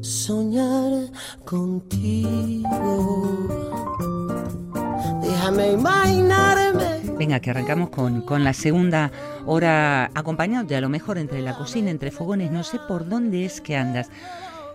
Soñar contigo. Déjame imaginarme. Venga, que arrancamos con, con la segunda hora acompañados de a lo mejor entre la cocina, entre fogones, no sé por dónde es que andas.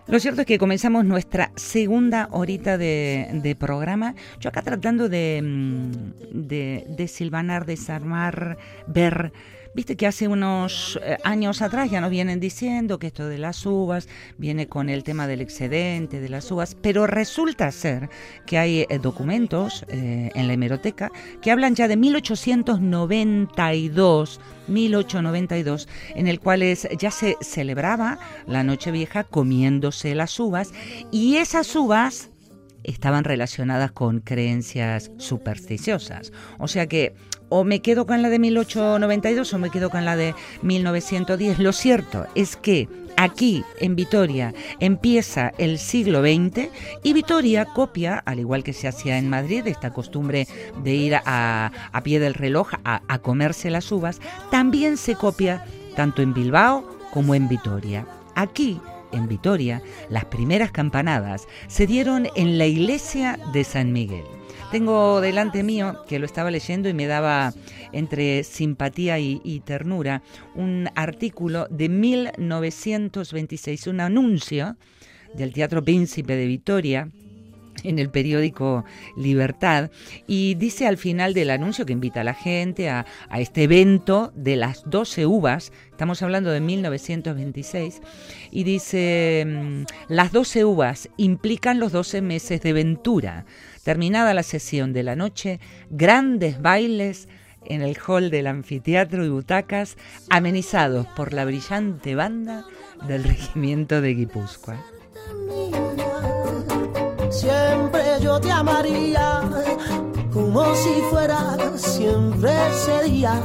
Lo cierto es que comenzamos nuestra segunda horita de, de programa. Yo acá tratando de, mm, de, de silvanar, desarmar, ver Viste que hace unos eh, años atrás ya nos vienen diciendo que esto de las uvas viene con el tema del excedente de las uvas, pero resulta ser que hay eh, documentos eh, en la hemeroteca que hablan ya de 1892 1892, en el cual ya se celebraba la Nochevieja comiéndose las uvas y esas uvas estaban relacionadas con creencias supersticiosas. O sea que o me quedo con la de 1892 o me quedo con la de 1910. Lo cierto es que aquí en Vitoria empieza el siglo XX y Vitoria copia, al igual que se hacía en Madrid, esta costumbre de ir a, pie del reloj a, a comerse las uvas, también se copia tanto en Bilbao como en Vitoria. Aquí en Vitoria, las primeras campanadas se dieron en la iglesia de San Miguel. Tengo delante mío, que lo estaba leyendo y me daba entre simpatía y, ternura, un artículo de 1926, un anuncio del Teatro Príncipe de Vitoria, en el periódico Libertad y dice al final del anuncio que invita a la gente a, este evento de las 12 uvas, estamos hablando de 1926, y dice, mm, las 12 uvas implican los 12 meses de ventura. Terminada la sesión de la noche, grandes bailes en el hall del anfiteatro y butacas amenizados por la brillante banda del regimiento de Guipúzcoa siempre yo te amaría, como si fuera siempre sería.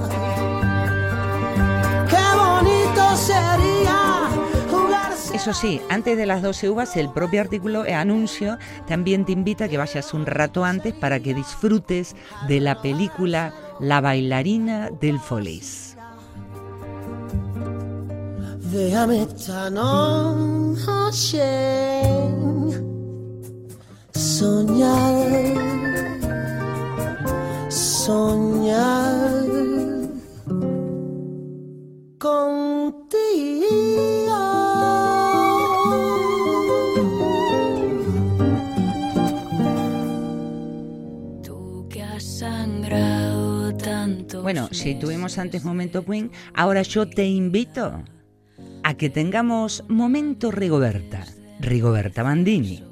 Qué bonito sería. Jugar Eso sí, antes de las 12 uvas, el propio artículo e anuncio también te invita a que vayas un rato antes para que disfrutes de la película La bailarina del Folís. Déjame esta noche soñar, soñar contigo. Tú que has sangrado tanto. Bueno, si tuvimos antes momento Queen, ahora yo te invito a que tengamos momento Rigoberta, Rigoberta Bandini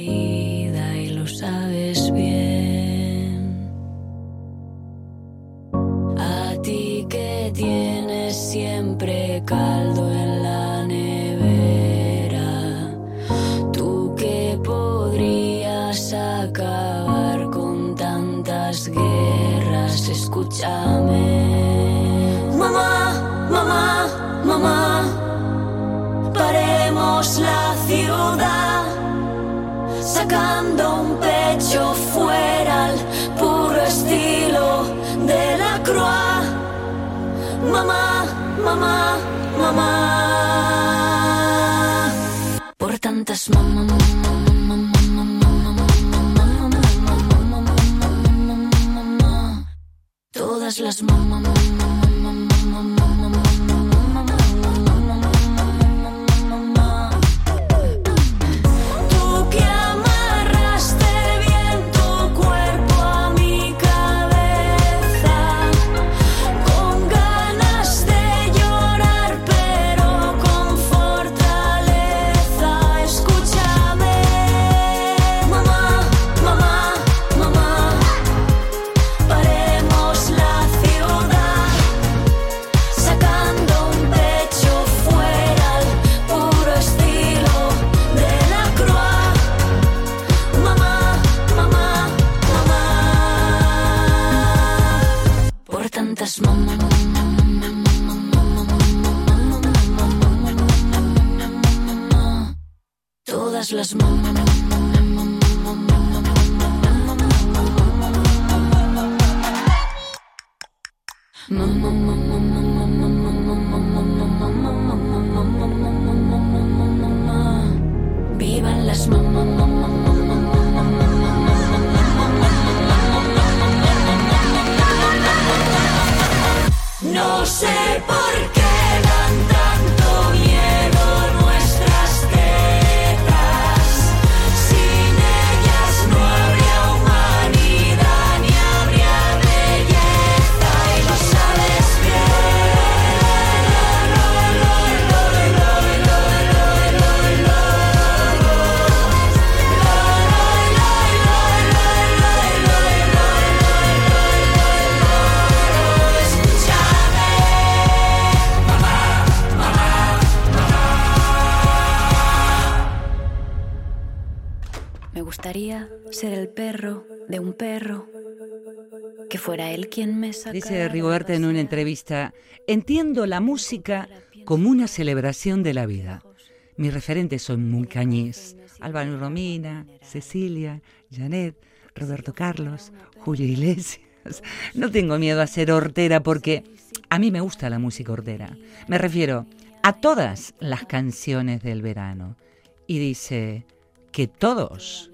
y lo sabes bien. A ti que tienes siempre caldo en la nevera, tú que podrías acabar con tantas guerras, escúchame. Mamá, mamá, mamá, paremos la ciudad sacando un pecho fuera al puro estilo de la croix. Mamá, mamá, mamá. Por tantas mamá, todas las mamá, las fuera él quien me sacara. Dice Rigoberta en una entrevista, entiendo la música como una celebración de la vida. Mis referentes son muy cañés, Álvaro Romina, Cecilia, Janet, Roberto Carlos, Julio Iglesias. No tengo miedo a ser hortera porque a mí me gusta la música hortera. Me refiero a todas las canciones del verano. Y dice que todos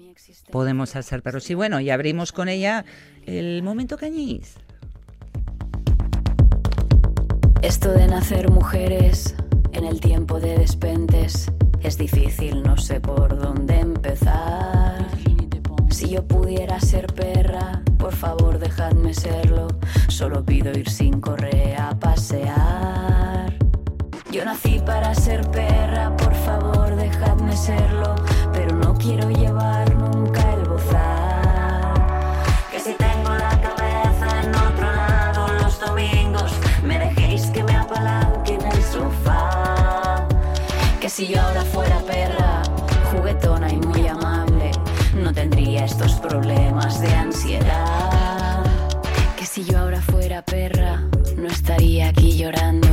podemos hacer perros. Y bueno, y abrimos con ella el momento cañiz. Esto de nacer mujeres en el tiempo de despentes es difícil, no sé por dónde empezar. Si yo pudiera ser perra, por favor dejadme serlo. Solo pido ir sin correa a pasear. Yo nací para ser perra, por favor dejadme serlo. Pero no quiero llevar nunca si yo ahora fuera perra, juguetona y muy amable, no tendría estos problemas de ansiedad. Que si yo ahora fuera perra, no estaría aquí llorando,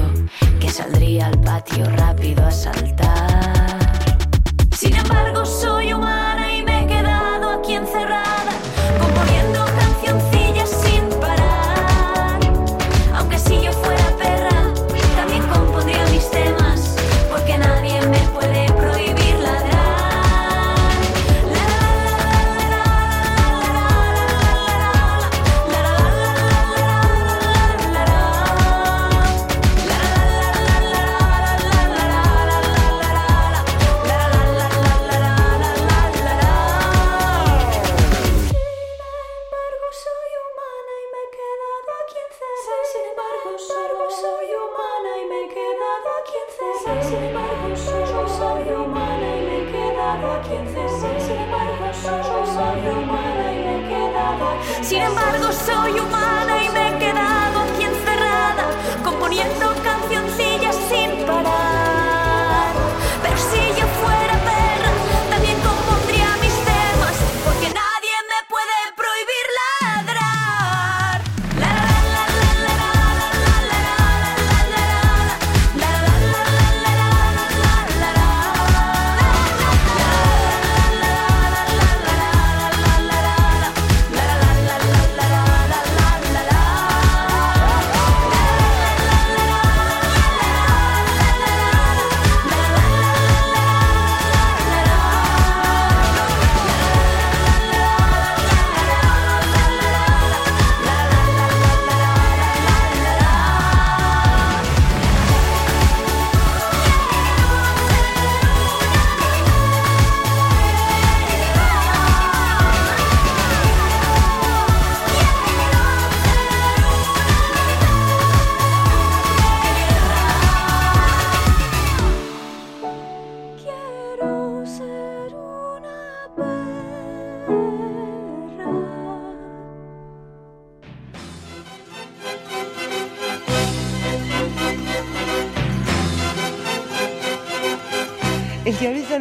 que saldría al patio rápido a saltar. Sin embargo, soy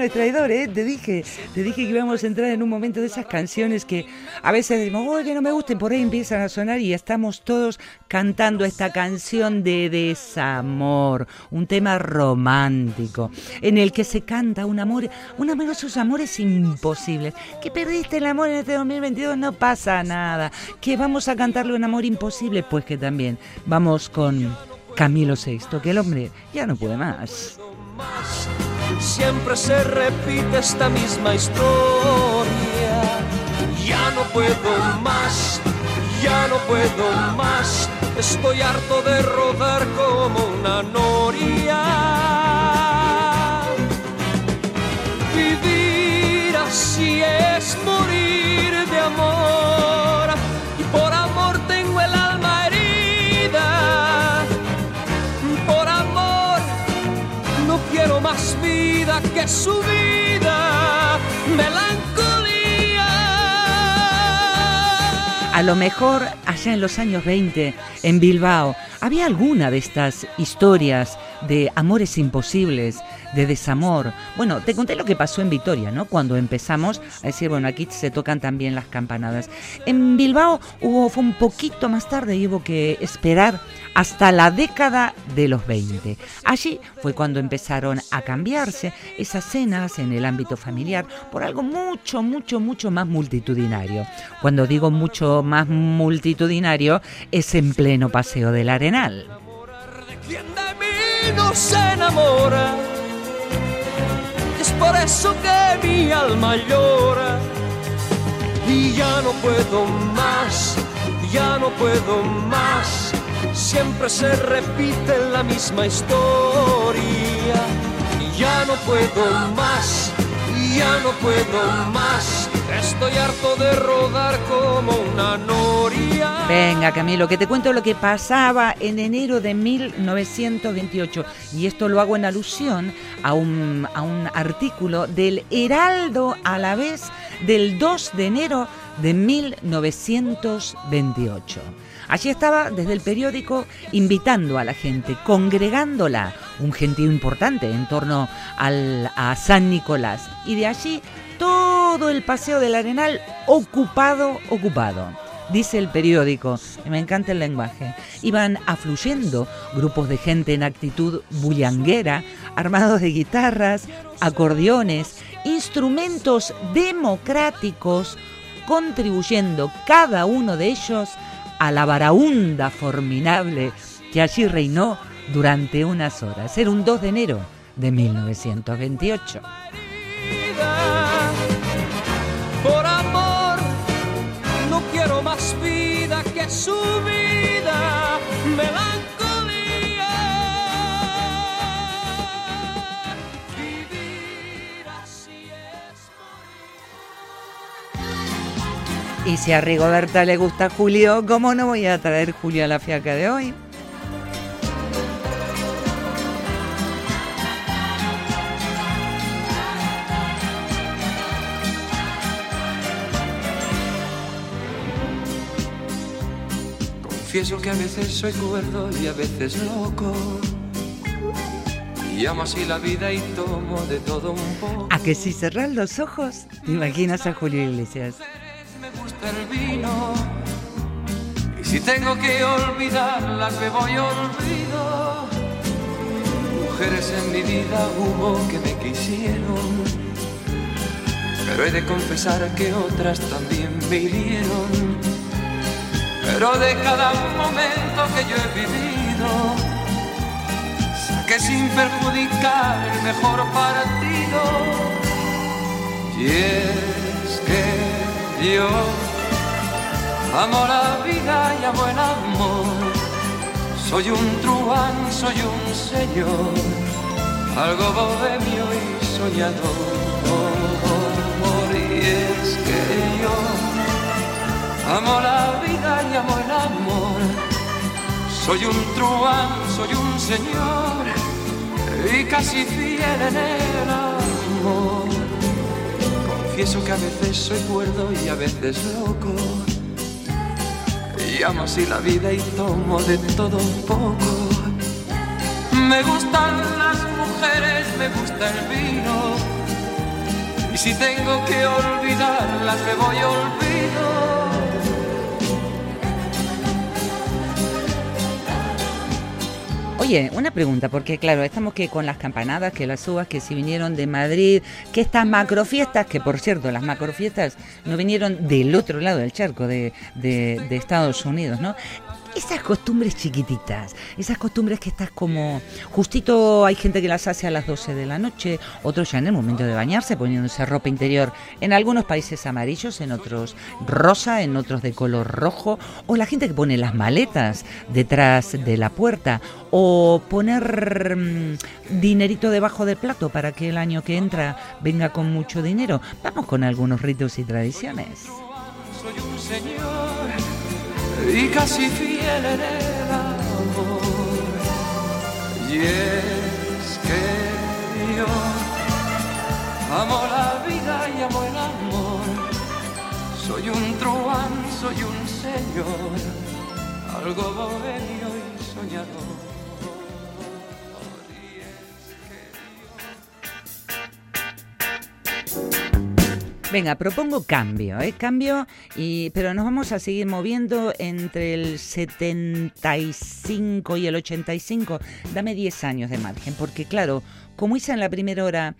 Traidor, ¿eh? Te dije, te dije que íbamos a entrar en un momento de esas canciones que a veces decimos, oh, que no me gusten, por ahí empiezan a sonar y estamos todos cantando esta canción de desamor, un tema romántico, en el que se canta un amor, un amor, esos amores imposibles. Que perdiste el amor en este 2022, no pasa nada. Que vamos a cantarle un amor imposible, pues que también vamos con Camilo VI, que el hombre ya no puede más. Siempre se repite esta misma historia. Ya no puedo más, ya no puedo más. Estoy harto de rodar como una noria. Vivir así es morir de amor. Su vida. Melancolía. A lo mejor allá en los años 20, en Bilbao, había alguna de estas historias de amores imposibles, de desamor. Bueno, te conté lo que pasó en Vitoria, ¿no? Cuando empezamos a decir, bueno, aquí se tocan también las campanadas. En Bilbao hubo, fue un poquito más tarde y hubo que esperar hasta la década de los 20. Allí fue cuando empezaron a cambiarse esas cenas en el ámbito familiar por algo mucho, mucho, mucho más multitudinario. Cuando digo mucho más multitudinario, es en pleno paseo del Arenal. ¿Quién de mí enamora? Por eso que mi alma llora. Y ya no puedo más, ya no puedo más. Siempre se repite la misma historia. Y ya no puedo más, ya no puedo más. Estoy harto de rodar como una noria. Venga, Camilo, que te cuento lo que pasaba en enero de 1928. Y esto lo hago en alusión a un, a un artículo del Heraldo a la vez del 2 de enero de 1928. Allí estaba desde el periódico invitando a la gente, congregándola, un gentío importante en torno al, a San Nicolás. Y de allí todo el paseo del Arenal ocupado, ocupado. Dice el periódico, y me encanta el lenguaje, iban afluyendo grupos de gente en actitud bullanguera, armados de guitarras, acordeones, instrumentos democráticos, contribuyendo cada uno de ellos a la varaunda formidable que allí reinó durante unas horas. Era un 2 de enero de 1928. Por su vida, melancolía. Vivir así es Y si a Rigoberta le gusta Julio, ¿cómo no voy a traer Julio a la fiaca de hoy? Confieso que a veces soy cuerdo y a veces loco. Y amo así la vida y tomo de todo un poco. A que si cerras los ojos, te imaginas a Julio Iglesias. Me gusta el vino. Y si tengo que olvidarlas, me voy olvido. Mujeres en mi vida hubo que me quisieron. Pero he de confesar que otras también me hirieron. Pero de cada momento que yo he vivido, saqué sin perjudicar el mejor partido. Y es que yo amo la vida y amo el amor. Soy un truán, soy un señor, algo bohemio y soñador. Y es que amo la vida y amo el amor. Soy un truán, soy un señor y casi fiel en el amor. Confieso que a veces soy cuerdo y a veces loco. Y amo así la vida y tomo de todo un poco. Me gustan las mujeres, me gusta el vino. Y si tengo que olvidarlas, me voy olvido. Oye, una pregunta, porque claro, estamos que con las campanadas, que las uvas, que si vinieron de Madrid, que estas macrofiestas, que por cierto, las macrofiestas no vinieron del otro lado del charco, de, de, de Estados Unidos, ¿no? Esas costumbres chiquititas, esas costumbres que estás como justito hay gente que las hace a las 12 de la noche, otros ya en el momento de bañarse poniéndose ropa interior, en algunos países amarillos, en otros rosa, en otros de color rojo, o la gente que pone las maletas detrás de la puerta, o poner mmm, dinerito debajo del plato para que el año que entra venga con mucho dinero. Vamos con algunos ritos y tradiciones. Soy un señor y casi fiel en el amor. Y es que yo amo la vida y amo el amor. Soy un truán, soy un señor, algo bohemio y soñador. Venga, propongo cambio, ¿eh? Cambio, y, pero nos vamos a seguir moviendo entre el 75 y el 85. Dame 10 años de margen, porque claro, como hice en la primera hora,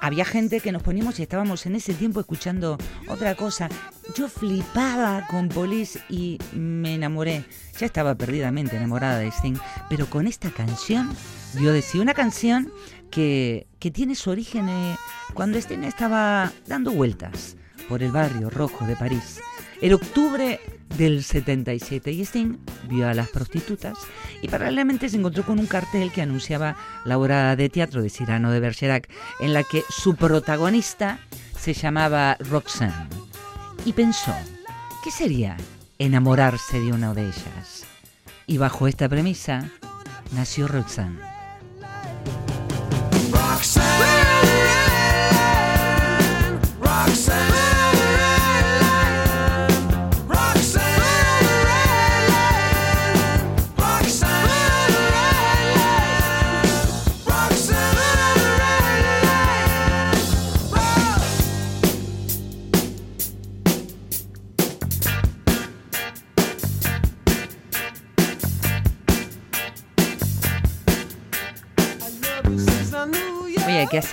había gente que nos poníamos y estábamos en ese tiempo escuchando otra cosa. Yo flipaba con Police y me enamoré. Ya estaba perdidamente enamorada de Sting, pero con esta canción, yo decía, una canción que, tiene su origen eh, cuando Sting estaba dando vueltas por el barrio rojo de París. Era octubre del 77 y Sting vio a las prostitutas y paralelamente se encontró con un cartel que anunciaba la obra de teatro de Cyrano de Bergerac en la que su protagonista se llamaba Roxanne y pensó, ¿qué sería enamorarse de una de ellas? Y bajo esta premisa nació Roxanne.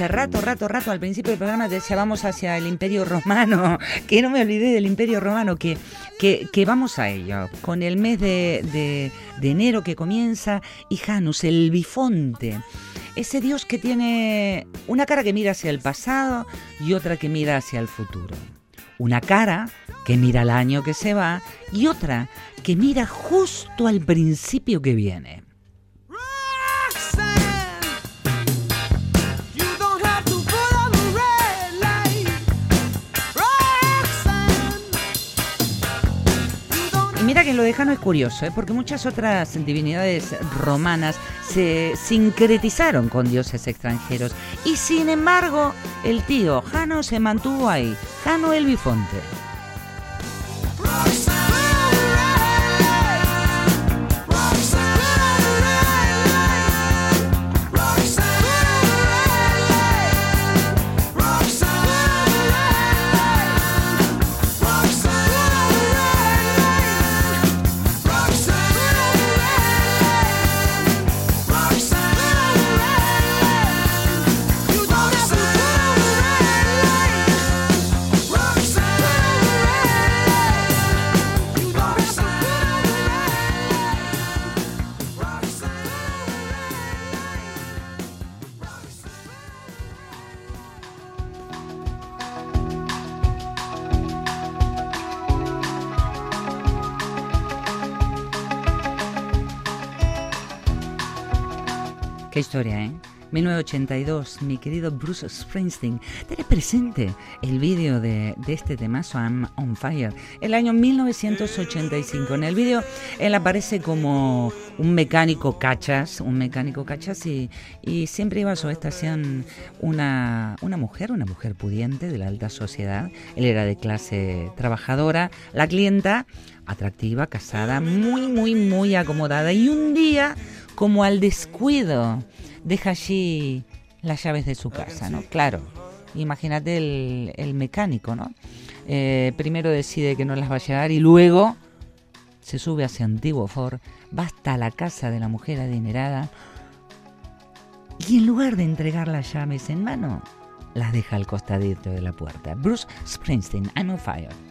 Rato, rato, rato, al principio del programa decía vamos hacia el Imperio Romano, que no me olvidé del Imperio Romano, que, que, vamos a ello, con el mes de, de, de enero que comienza, y Janus, el bifonte, ese dios que tiene una cara que mira hacia el pasado y otra que mira hacia el futuro. Una cara que mira al año que se va y otra que mira justo al principio que viene. Que lo de Jano es curioso, ¿eh? porque muchas otras divinidades romanas se sincretizaron con dioses extranjeros. Y sin embargo, el tío Jano se mantuvo ahí. Jano el bifonte. Historia, ¿eh? 1982, mi querido Bruce Springsteen. Tiene presente el vídeo de, de este temazo, I'm on Fire, el año 1985. En el vídeo él aparece como un mecánico cachas, un mecánico cachas y, y siempre iba a su estación una, una mujer, una mujer pudiente de la alta sociedad. Él era de clase trabajadora. La clienta, atractiva, casada, muy, muy, muy acomodada. Y un día, como al descuido, deja allí las llaves de su casa, ¿no? Claro, imagínate el, el mecánico, ¿no? Eh, primero decide que no las va a llevar y luego se sube hacia Antiguo Ford, va hasta la casa de la mujer adinerada y en lugar de entregar las llaves en mano, las deja al costadito de la puerta. Bruce Springsteen, I'm on fire.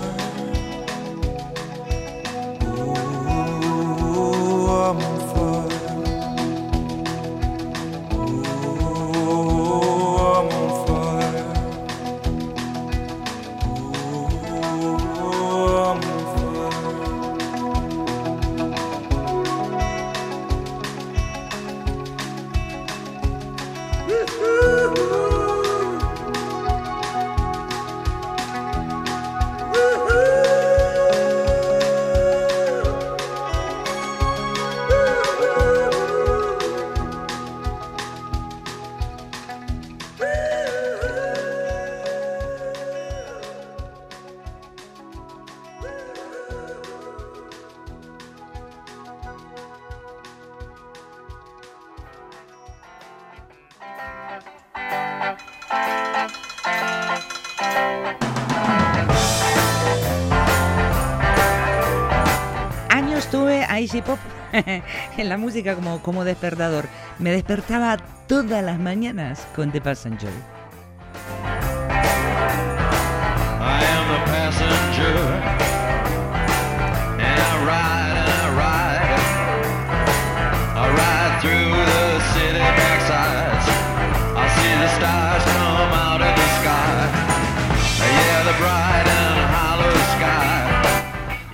La música como, como despertador. Me despertaba todas las mañanas con The Passenger. I am the passenger, the stars come out of the sky. Yeah, the bright.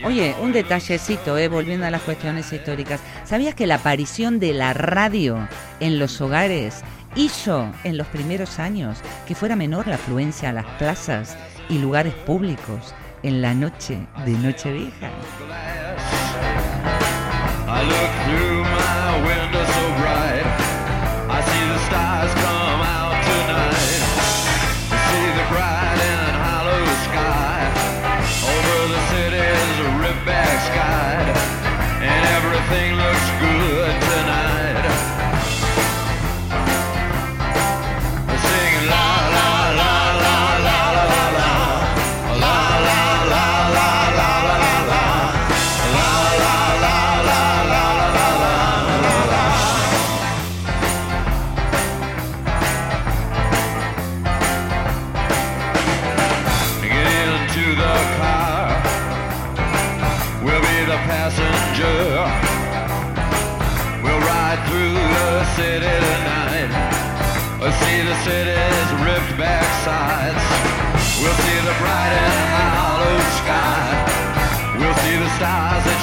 Oye, un detallecito, eh, volviendo a las cuestiones históricas. ¿Sabías que la aparición de la radio en los hogares hizo en los primeros años que fuera menor la afluencia a las plazas y lugares públicos en la noche de Nochevieja?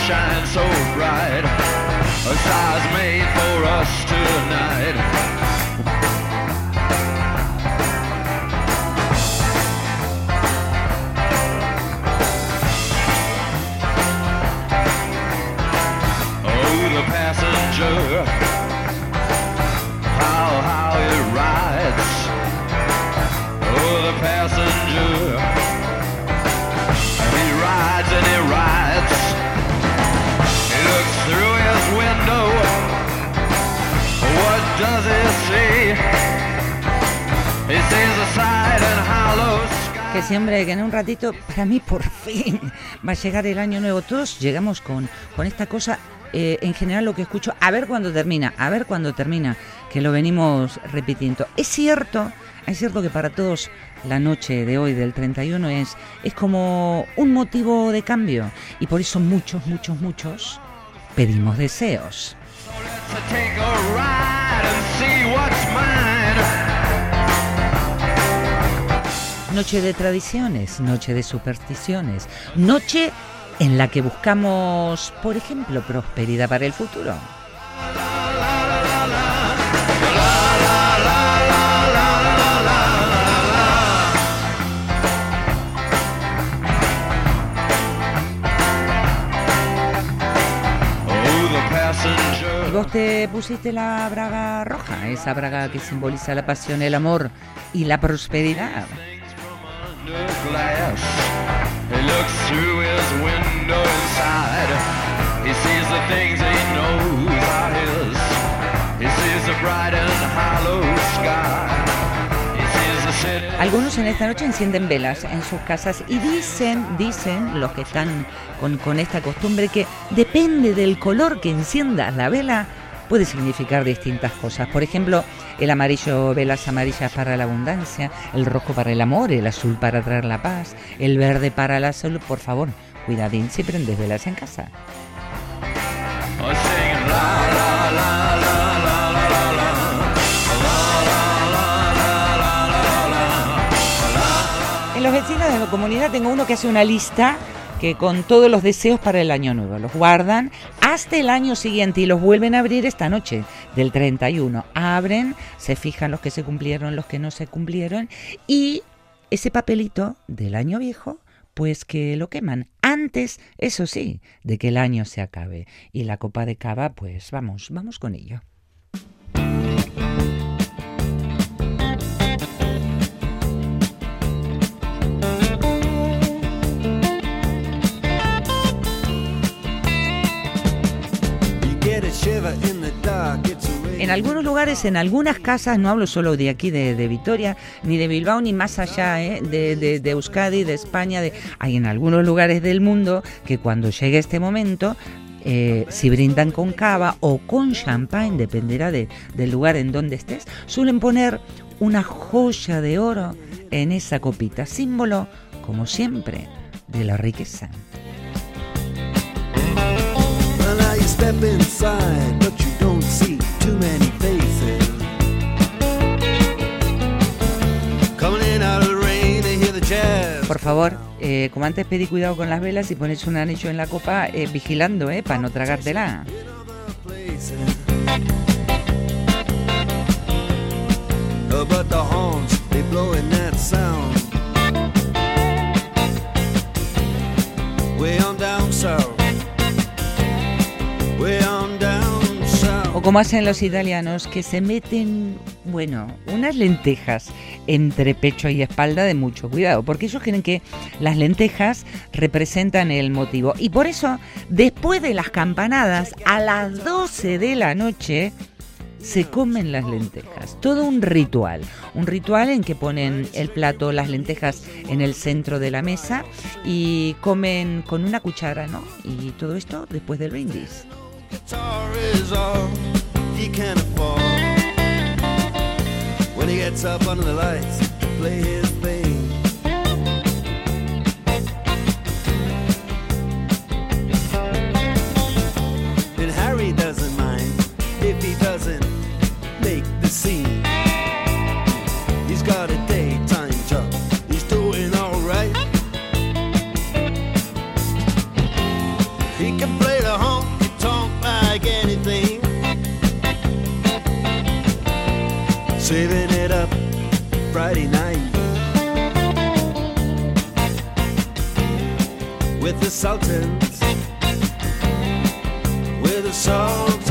Shine so bright. A stars made for us tonight. Oh, the passenger. Does he see? He sees the side and hollow sky. Que siempre, que en un ratito, para mí por fin va a llegar el año nuevo. Todos llegamos con, con esta cosa, eh, en general lo que escucho, a ver cuándo termina, a ver cuándo termina, que lo venimos repitiendo. Es cierto, es cierto que para todos la noche de hoy, del 31, es, es como un motivo de cambio. Y por eso muchos, muchos, muchos pedimos deseos. Noche de tradiciones, noche de supersticiones, noche en la que buscamos, por ejemplo, prosperidad para el futuro. Vos te pusiste la braga roja, esa braga que simboliza la pasión, el amor y la prosperidad? He sees the bright and hollow sky. Algunos en esta noche encienden velas en sus casas y dicen, dicen los que están con, con esta costumbre que depende del color que enciendas la vela, puede significar distintas cosas. Por ejemplo, el amarillo, velas amarillas para la abundancia, el rojo para el amor, el azul para traer la paz, el verde para la salud. Por favor, cuidadín si prendes velas en casa. Los vecinos de la comunidad tengo uno que hace una lista que con todos los deseos para el año nuevo. Los guardan hasta el año siguiente y los vuelven a abrir esta noche del 31. Abren, se fijan los que se cumplieron, los que no se cumplieron y ese papelito del año viejo pues que lo queman antes, eso sí, de que el año se acabe. Y la copa de cava, pues vamos, vamos con ello. En algunos lugares, en algunas casas, no hablo solo de aquí, de, de Vitoria, ni de Bilbao, ni más allá, ¿eh? de, Euskadi, de España, de... hay en algunos lugares del mundo que cuando llegue este momento eh, si brindan con cava o con champagne, dependerá de- del lugar en donde estés, suelen poner una joya de oro en esa copita, símbolo, como siempre, de la riqueza. Too many faces. Por favor, eh, como antes pedí cuidado con las velas y pones un anillo en la copa, eh, vigilando, eh, para no tragártela. Way on down south. Way on down O south. Como hacen los italianos, que se meten, bueno, unas lentejas entre pecho y espalda de mucho cuidado, porque ellos creen que las lentejas representan el motivo. Y por eso, después de las campanadas, a las 12 de la noche, se comen las lentejas. Todo un ritual. Un ritual en que ponen el plato, las lentejas en el centro de la mesa y comen con una cuchara, ¿no? Y todo esto después del brindis. Guitar is all he can afford. When he gets up under the lights to play his thing. consultant with a song.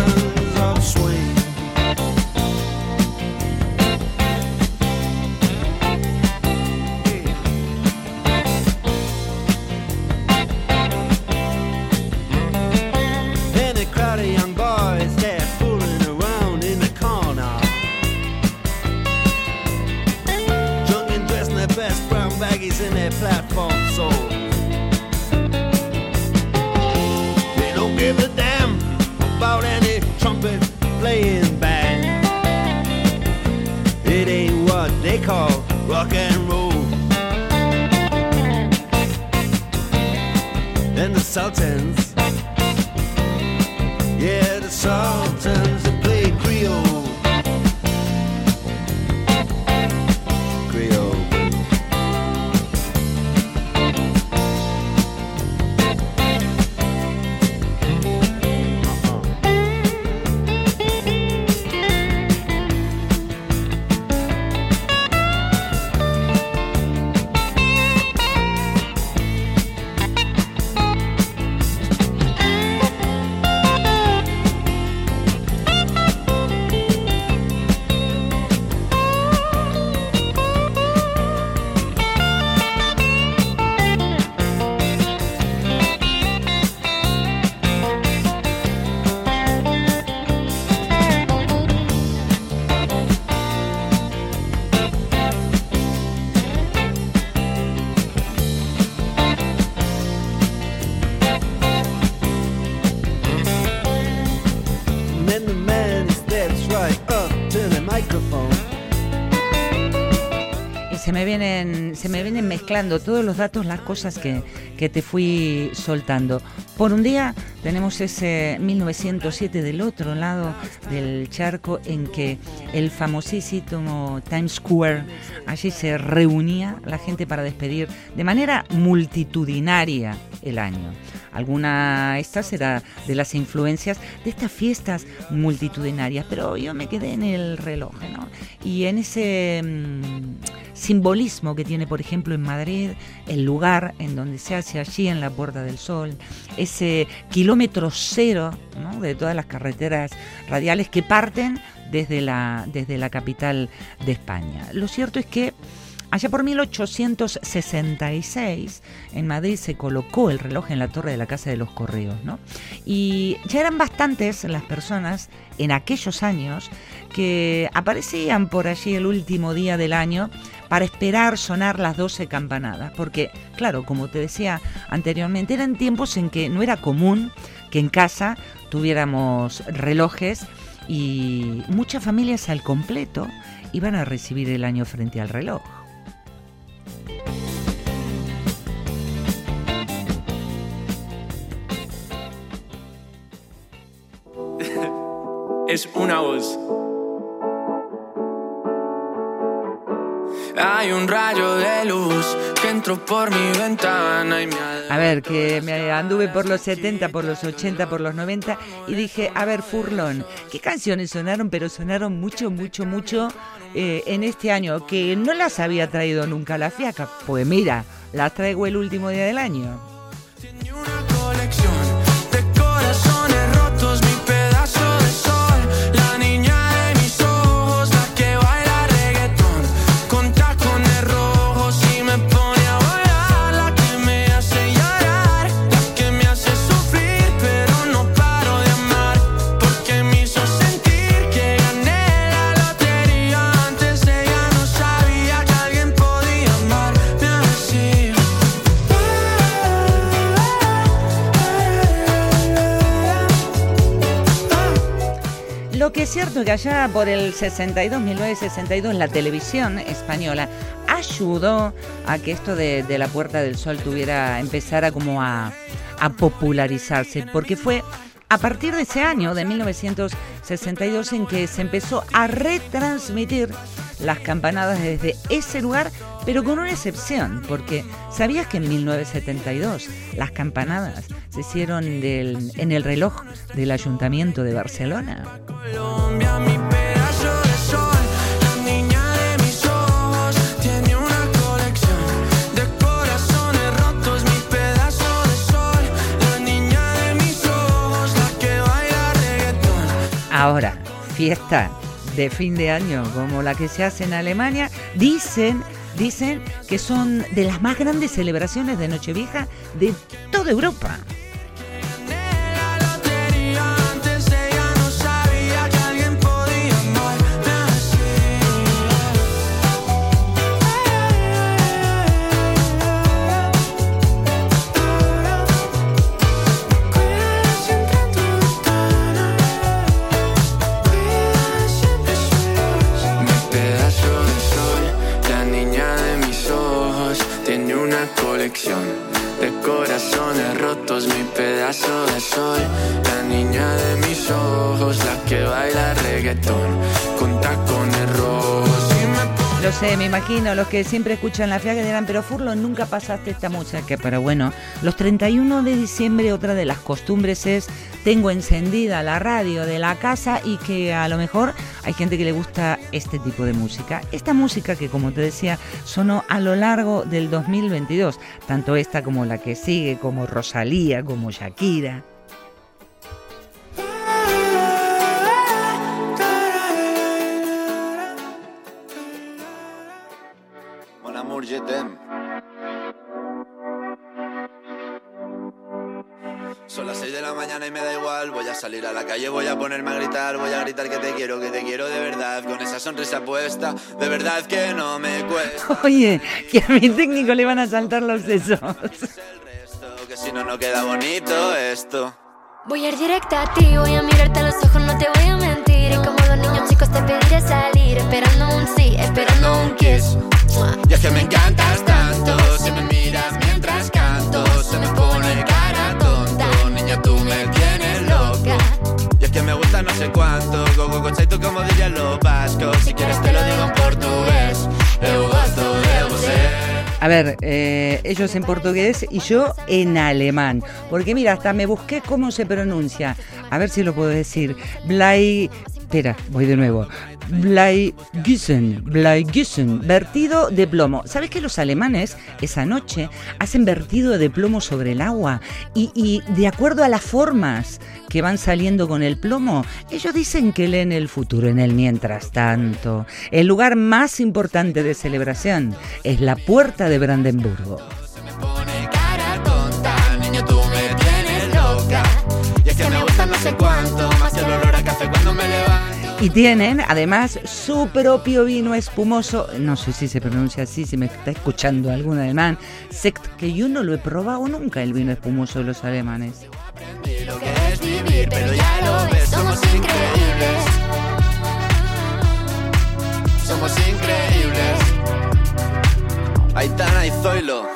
Todos los datos, las cosas que, que te fui soltando. Por un día tenemos ese 1907 del otro lado del charco en que el famosísimo Times Square, allí se reunía la gente para despedir de manera multitudinaria el año. Alguna esta será de las influencias de estas fiestas multitudinarias, pero yo me quedé en el reloj, ¿no? Y en ese mm, simbolismo que tiene, por ejemplo, en Madrid, el lugar en donde se hace allí en la Puerta del Sol, ese kilómetro cero de todas las carreteras radiales que parten desde la, desde la capital de España. Lo cierto es que Allá por 1866 en Madrid se colocó el reloj en la torre de la Casa de los Correos, ¿no? Y ya eran bastantes las personas en aquellos años que aparecían por allí el último día del año para esperar sonar las 12 campanadas, porque claro, como te decía anteriormente, eran tiempos en que no era común que en casa tuviéramos relojes y muchas familias al completo iban a recibir el año frente al reloj. Es una voz. Hay un rayo de luz que entró por mi ventana y me A ver, que me anduve por los 70, por los 80, por los 90 y dije, a ver, Furlón, ¿qué canciones sonaron? Pero sonaron mucho, mucho, mucho eh, en este año, que no las había traído nunca la fiaca. Pues mira, las traigo el último día del año. Es cierto que allá por el 62, 1962, la televisión española ayudó a que esto de, la Puerta del Sol tuviera, empezara como a, popularizarse, porque fue a partir de ese año, de 1962, en que se empezó a retransmitir las campanadas desde ese lugar, pero con una excepción, porque ¿sabías que en 1972 las campanadas se hicieron en el reloj del Ayuntamiento de Barcelona? Ahora, fiesta de fin de año como la que se hace en Alemania, dicen, dicen que son de las más grandes celebraciones de Nochevieja de toda Europa. Mi pedazo de sol, la niña de mis ojos, la que baila reggaetón con tacones Lo sé, me imagino, los que siempre escuchan la fiaca dirán, pero Furlo, nunca pasaste esta música. Pero bueno, los 31 de diciembre otra de las costumbres es, tengo encendida la radio de la casa y que a lo mejor hay gente que le gusta este tipo de música. Esta música que, como te decía, sonó a lo largo del 2022, tanto esta como la que sigue, como Rosalía, como Shakira. Son las 6 de la mañana y me da igual. Voy a salir a la calle, voy a ponerme a gritar. Voy a gritar que te quiero, que te quiero de verdad. Con esa sonrisa puesta, de verdad que no me cuesta. Oye, que a mi técnico le van a saltar los sesos. Que si no, no queda bonito esto. Voy a ir directa a ti, voy a mirarte a los ojos, no te voy a mentir. Y como los niños chicos te pediré salir, esperando un sí, esperando un kiss. Y es que me encantas tanto, si me miras mientras canto, se me pone cara tonto, niña tú me tienes loca. Y es que me gusta no sé cuánto, go go go, tú como dirían los vascos, si quieres te lo digo en portugués, eu gosto de você. A ver, eh, ellos en portugués y yo en alemán. Porque mira, hasta me busqué cómo se pronuncia. A ver si lo puedo decir. Blai... Espera, voy de nuevo. Bleigüssen, Bleigüssen, vertido de plomo. ¿Sabes que los alemanes esa noche hacen vertido de plomo sobre el agua? Y, de acuerdo a las formas que van saliendo con el plomo, ellos dicen que leen el futuro en el mientras tanto. El lugar más importante de celebración es la puerta de Brandenburgo. Que me gusta no sé cuánto, Y tienen además su propio vino espumoso, no sé si se pronuncia así, si me está escuchando algún alemán, Sekt, que yo no lo he probado nunca el vino espumoso de los alemanes. Lo que vivir, pero ya lo ves, somos increíbles. Somos increíbles. Aitana y Zoilo.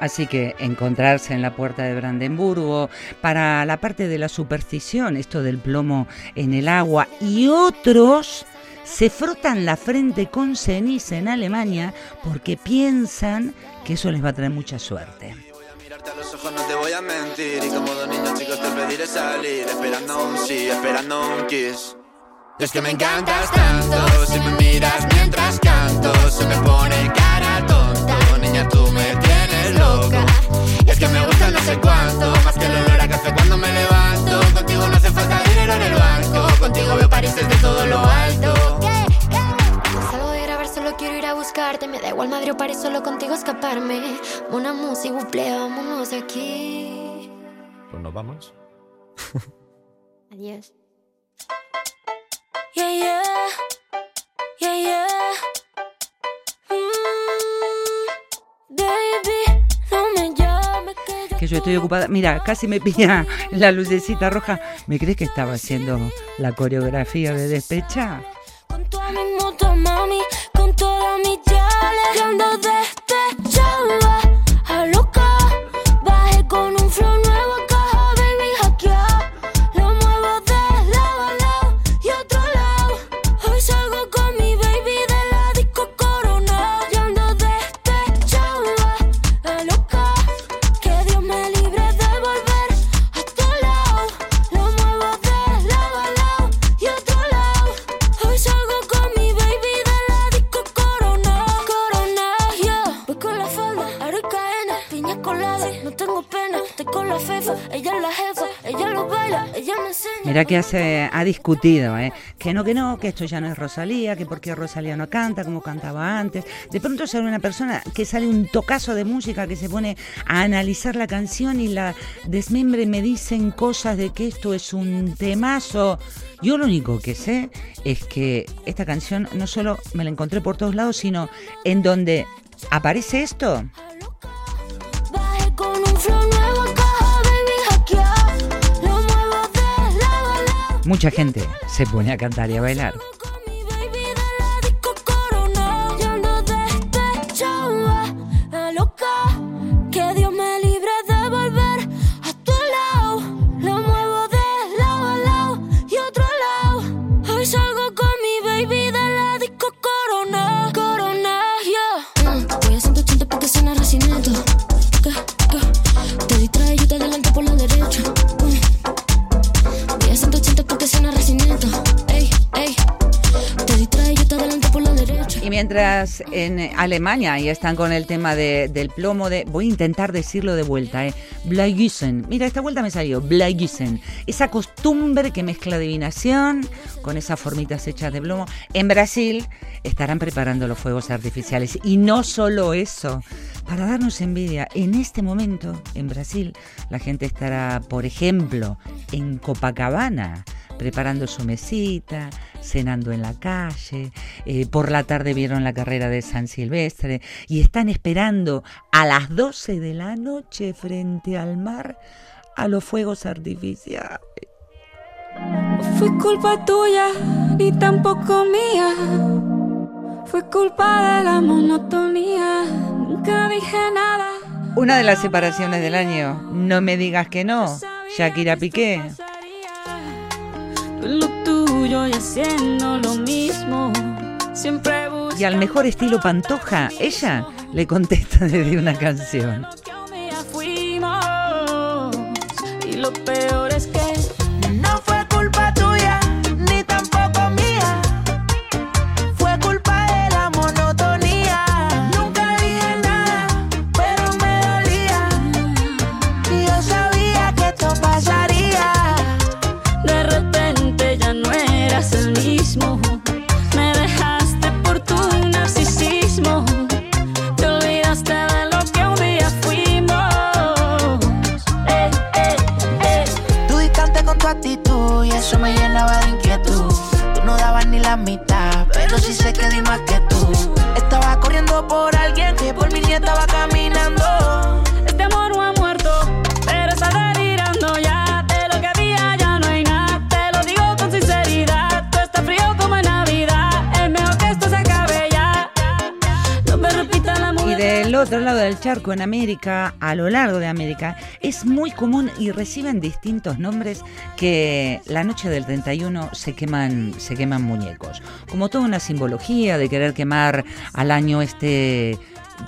Así que encontrarse en la puerta de Brandenburgo para la parte de la superstición, esto del plomo en el agua, y otros se frotan la frente con ceniza en Alemania porque piensan que eso les va a traer mucha suerte. A los ojos no te voy a mentir. Y como dos niños chicos te pediré salir Esperando un sí, esperando un kiss. Es que me encantas tanto Si me miras mientras canto Se me pone cara tonta Niña, tú me tienes loca Y es que me gusta no sé cuánto Más que el olor a café cuando me levanto Contigo no hace falta dinero en el banco Contigo veo París desde todo lo alto No salgo de grabar, solo quiero ir a buscarte. Me da igual Madrid o París, solo contigo escaparme. Una música, buple, vámonos de aquí. Pues nos vamos. Adiós. Yeah, yeah. Yeah, yeah. Mm, baby, que yo estoy ocupada. Mira, casi me pilla la lucecita roja. ¿Me crees que estaba haciendo la coreografía de despecha? Con toda mi moto, mami, con toda mi. Mira que hace, ha discutido, ¿eh? que no, que no, que esto ya no es Rosalía, que por qué Rosalía no canta como cantaba antes. De pronto sale una persona que sale un tocazo de música que se pone a analizar la canción y la desmembre y me dicen cosas de que esto es un temazo. Yo lo único que sé es que esta canción no solo me la encontré por todos lados, sino en donde aparece esto. Mucha gente se pone a cantar y a bailar. Mientras en Alemania ahí están con el tema de- del plomo de... Voy a intentar decirlo de vuelta, ¿eh? Mira, esta vuelta me salió. Bleigüssen. Esa costumbre que mezcla adivinación con esas formitas hechas de plomo. En Brasil estarán preparando los fuegos artificiales. Y no solo eso. Para darnos envidia, en este momento en Brasil la gente estará, por ejemplo, en Copacabana preparando su mesita, cenando en la calle, eh, por la tarde vieron la carrera de San Silvestre y están esperando a las 12 de la noche frente al mar a los fuegos artificiales. No fue culpa tuya, ni tampoco mía. Fue culpa de la monotonía. Nunca dije nada. Una de las separaciones del año, no me digas que no, Shakira Piqué. Tú en lo tuyo y haciendo lo mismo. Siempre Y al mejor estilo Pantoja, ella le contesta desde una canción. Y lo peor sé que di más que tú. Estaba corriendo por alguien que por mí ni estaba caminando. Otro lado del charco, en América, a lo largo de América, es muy común y reciben distintos nombres que la noche del 31 se queman, se queman muñecos. Como toda una simbología de querer quemar al año este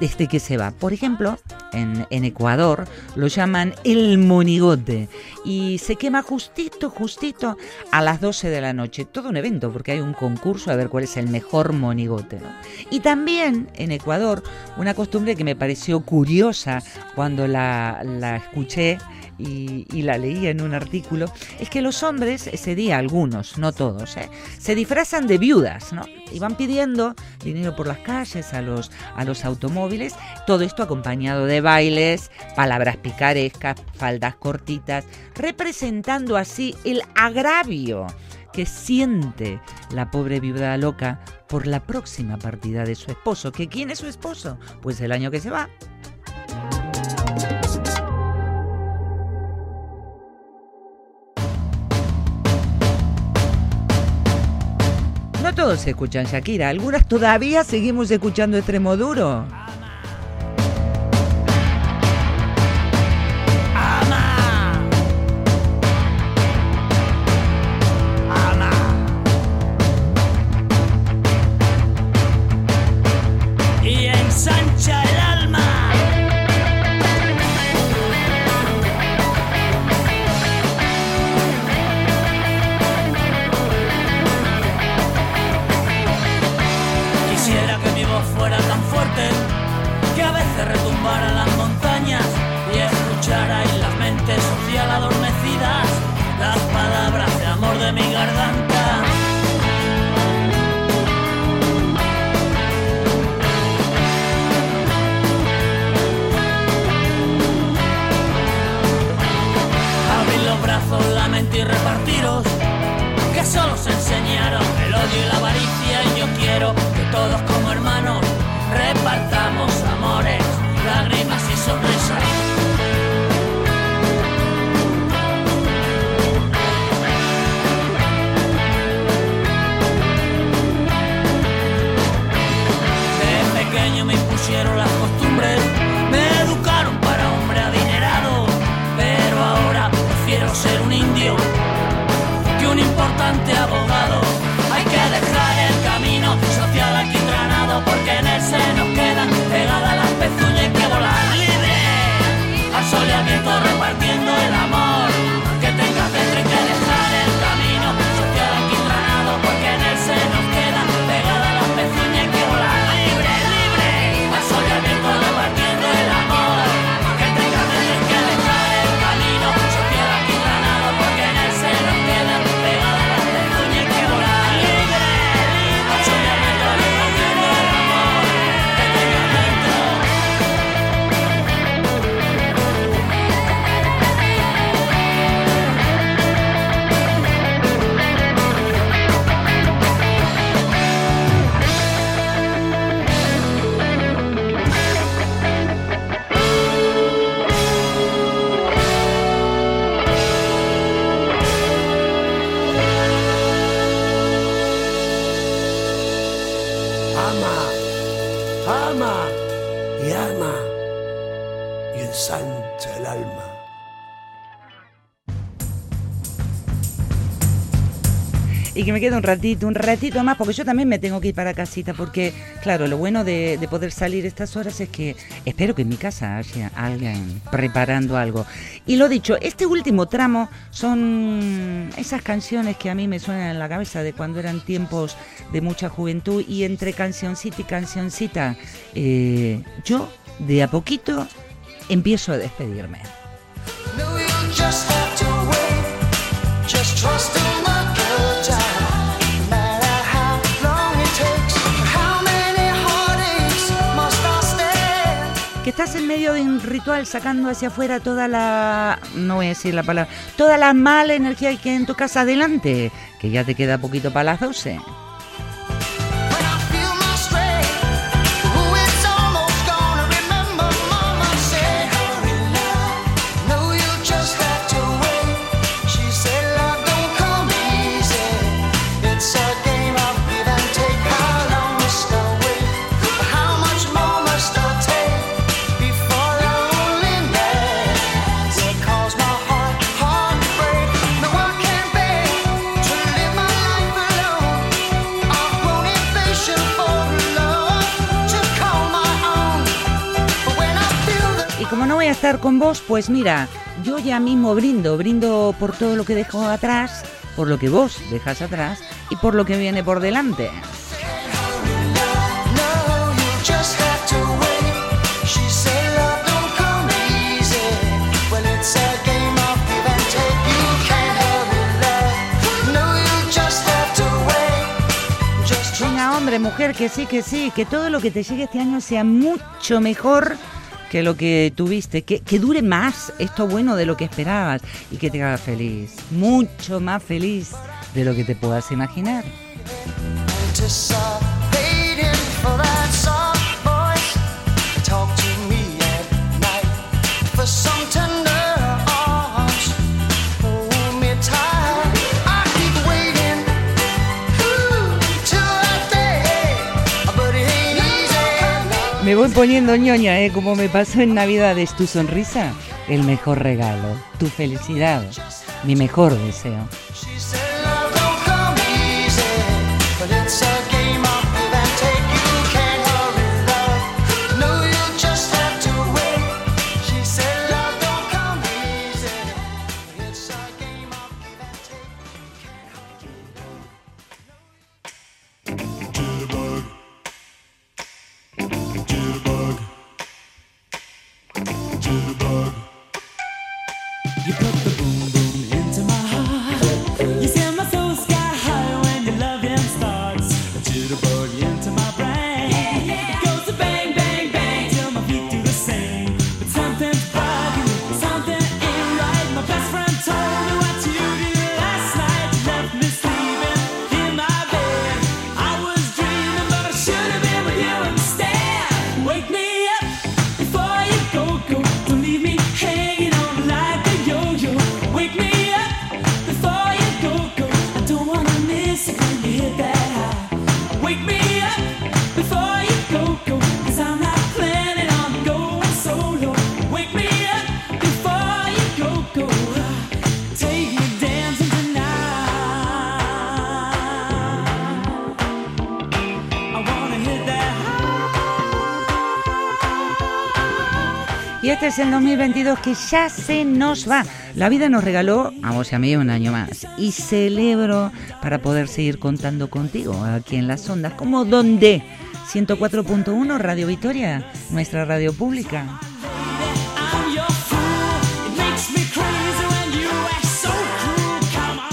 este que se va. Por ejemplo, en Ecuador lo llaman el monigote y se quema justito, justito a las 12 de la noche. Todo un evento porque hay un concurso a ver cuál es el mejor monigote. ¿no? Y también en Ecuador una costumbre que me pareció curiosa cuando la, la escuché y, la leí en un artículo, es que los hombres ese día, algunos, no todos, ¿eh? se disfrazan de viudas, ¿no? Y van pidiendo dinero por las calles a los, a los automóviles, todo esto acompañado de bailes, palabras picarescas, faldas cortitas, representando así el agravio que siente la pobre viuda loca por la próxima partida de su esposo. ¿Que quién es su esposo? Pues el año que se va. No todos escuchan Shakira, algunas todavía seguimos escuchando Extremo Duro. Me quede un ratito, un ratito más, porque yo también me tengo que ir para casita, porque, claro, lo bueno de, de poder salir estas horas es que espero que en mi casa haya alguien preparando algo. Y lo dicho, este último tramo son esas canciones que a mí me suenan en la cabeza de cuando eran tiempos de mucha juventud y entre cancioncita y cancioncita, eh, yo de a poquito empiezo a despedirme. Estás en medio de un ritual sacando hacia afuera toda la no voy a decir la palabra toda la mala energía que hay en tu casa adelante que ya te queda poquito para las 12 con vos, pues mira, yo ya mismo brindo, brindo por todo lo que dejo atrás, por lo que vos dejas atrás y por lo que viene por delante. Venga, hombre, mujer, que sí, que sí, que todo lo que te llegue este año sea mucho mejor que lo que tuviste, que, que dure más esto bueno de lo que esperabas y que te haga feliz, mucho más feliz de lo que te puedas imaginar. Me voy poniendo ñoña, ¿eh? Como me pasó en Navidades, tu sonrisa, el mejor regalo, tu felicidad, mi mejor deseo. Es el 2022 que ya se nos va. La vida nos regaló a vos y a mí un año más. Y celebro para poder seguir contando contigo aquí en las ondas. Como donde 104.1 Radio Victoria, nuestra radio pública.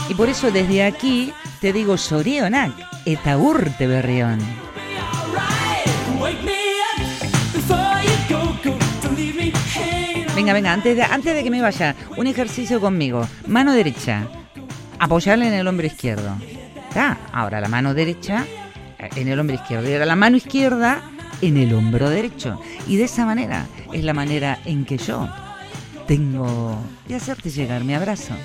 Y por eso desde aquí te digo Sorionak, eta urte berrión. Venga, venga, antes de, antes de que me vaya, un ejercicio conmigo. Mano derecha, apoyarla en el hombro izquierdo. ¿Está? Ahora la mano derecha eh, en el hombro izquierdo y ahora la mano izquierda en el hombro derecho. Y de esa manera es la manera en que yo tengo de hacerte llegar mi abrazo.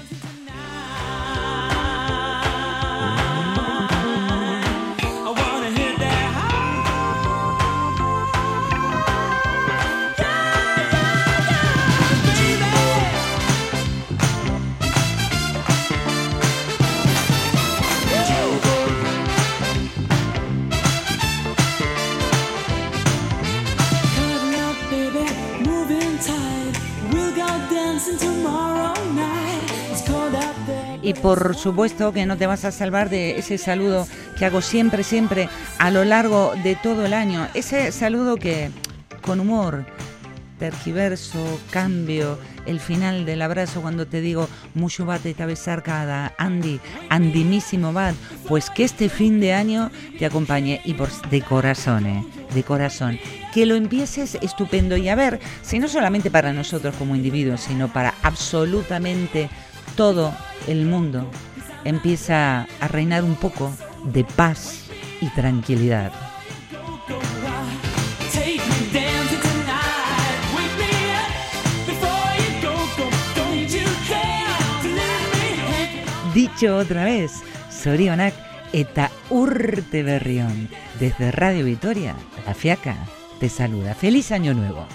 Por supuesto que no te vas a salvar de ese saludo que hago siempre, siempre a lo largo de todo el año. Ese saludo que con humor, tergiverso, cambio, el final del abrazo cuando te digo mucho bate te cada Andy, andimísimo bat, pues que este fin de año te acompañe y por de corazón, eh, de corazón, que lo empieces estupendo y a ver, si no solamente para nosotros como individuos, sino para absolutamente todo el mundo, empieza a reinar un poco de paz y tranquilidad. Dicho otra vez, Sorionak eta urte berrión. Desde Radio Vitoria, La Fiaca te saluda. ¡Feliz Año Nuevo!